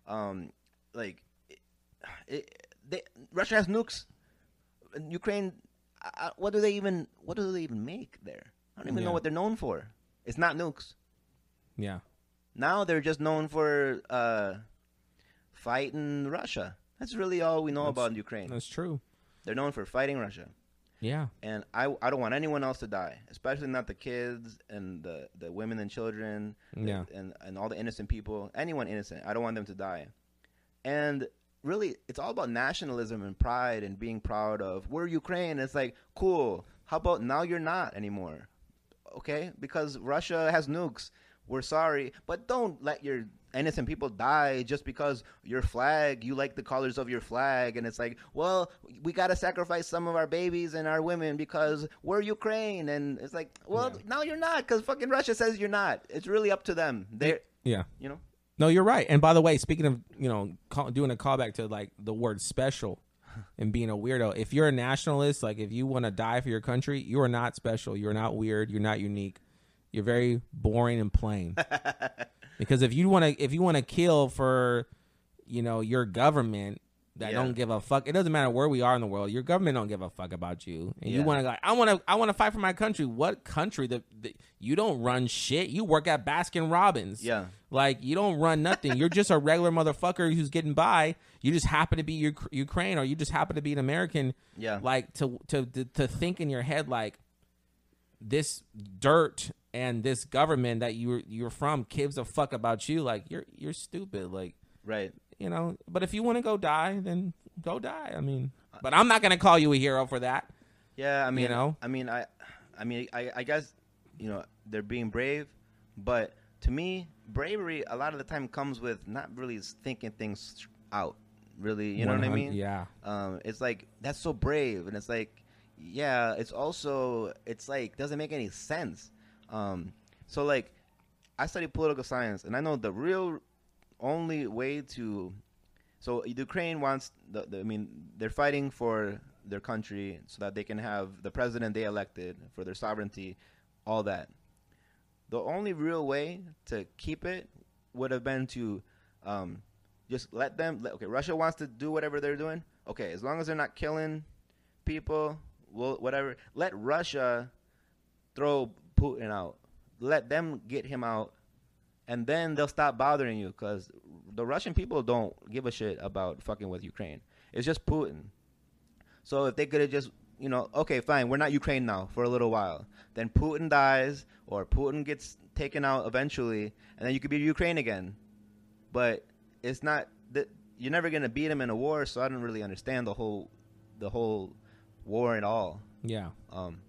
Um, like, it, it, they, Russia has nukes. Ukraine, I- what do they even what do they even make there? I don't even Yeah. know what they're known for. It's not nukes. Yeah, Now they're just known for uh, fighting Russia. That's really all we know That's- about Ukraine. that's true. They're known for fighting Russia. Yeah, And I, I don't want anyone else to die, especially not the kids and the, the women and children Yeah. and, and all the innocent people. Anyone innocent. I don't want them to die. And really, it's all about nationalism and pride and being proud of, we're Ukraine. It's like, cool. How about now you're not anymore? Okay? Because Russia has nukes. We're sorry. But don't let your innocent people die just because your flag, you like the colors of your flag. And it's like, well, we got to sacrifice some of our babies and our women because we're Ukraine. And it's like, well, Yeah. now you're not because fucking Russia says you're not. It's really up to them. They're, yeah. you know? No, you're right. And by the way, speaking of you know call, doing a callback to like the word special and being a weirdo, if you're a nationalist, like if you want to die for your country, you are not special. You're not weird. You're not unique. You're very boring and plain. because if you want to, if you want to kill for, you know, your government that Yeah. don't give a fuck. It doesn't matter where we are in the world. Your government don't give a fuck about you, and you want to like, I want to, I want to fight for my country. What country? That the, you don't run shit. You work at Baskin Robbins. Yeah. Like you don't run nothing. You're just a regular motherfucker who's getting by. You just happen to be Uk- Ukraine, or you just happen to be an American. Yeah. Like to to to, to think in your head like this dirt and this government that you you're from gives a fuck about you. Like you're you're stupid. Like Right. you know. But if you want to go die, then go die. I mean, but I'm not gonna call you a hero for that. Yeah, I mean, you know? I mean, I, I mean, I, I guess, you know, they're being brave, but to me, bravery a lot of the time comes with not really thinking things out. Really, you know what I mean? Yeah. Um, it's like that's so brave, and it's like, yeah, it's also, it's like doesn't make any sense. Um, so like, I study political science, and I know the real only way to so Ukraine wants the, the I mean they're fighting for their country so that they can have the president they elected for their sovereignty, all that. The only real way to keep it would have been to um, just let them. Let, okay, Russia wants to do whatever they're doing. Okay, as long as they're not killing people, well, whatever. Let Russia throw Putin out. Let them get him out and then they'll stop bothering you because the Russian people don't give a shit about fucking with Ukraine. It's just Putin. So if they could have just, you know, okay, fine, we're not Ukraine now for a little while. Then Putin dies or Putin gets taken out eventually, and then you could be Ukraine again. But it's not that you're never gonna beat him in a war. So I don't really understand the whole, the whole war at all. Yeah. Um,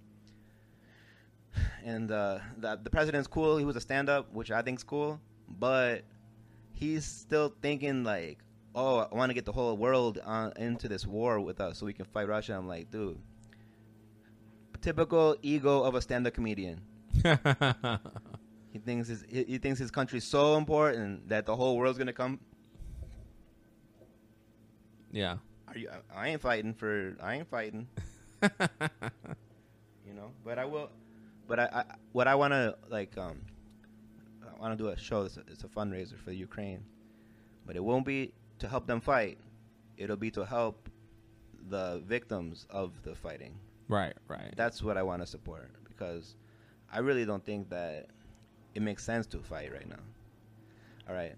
and uh, the the president's cool. He was a stand up, which I think's cool, but he's still thinking like, oh, I want to get the whole world on, into this war with us so we can fight Russia. I'm like, dude, typical ego of a stand up comedian. He thinks his he, he thinks his country's so important that the whole world's gonna come. yeah. Are you? I ain't fighting for. I ain't fighting. you know. But I will. But I, I what I want to like um, I want to do a show. It's a, it's a fundraiser for Ukraine, but it won't be to help them fight. It'll be to help the victims of the fighting. Right, right. That's what I want to support because I really don't think that it makes sense to fight right now. All right,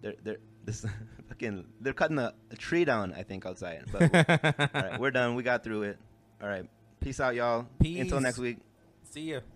they're they're this fucking they're cutting a, a tree down. I think outside. But all right, we're done. We got through it. All right, peace out, y'all. Peace. Until next week. See ya.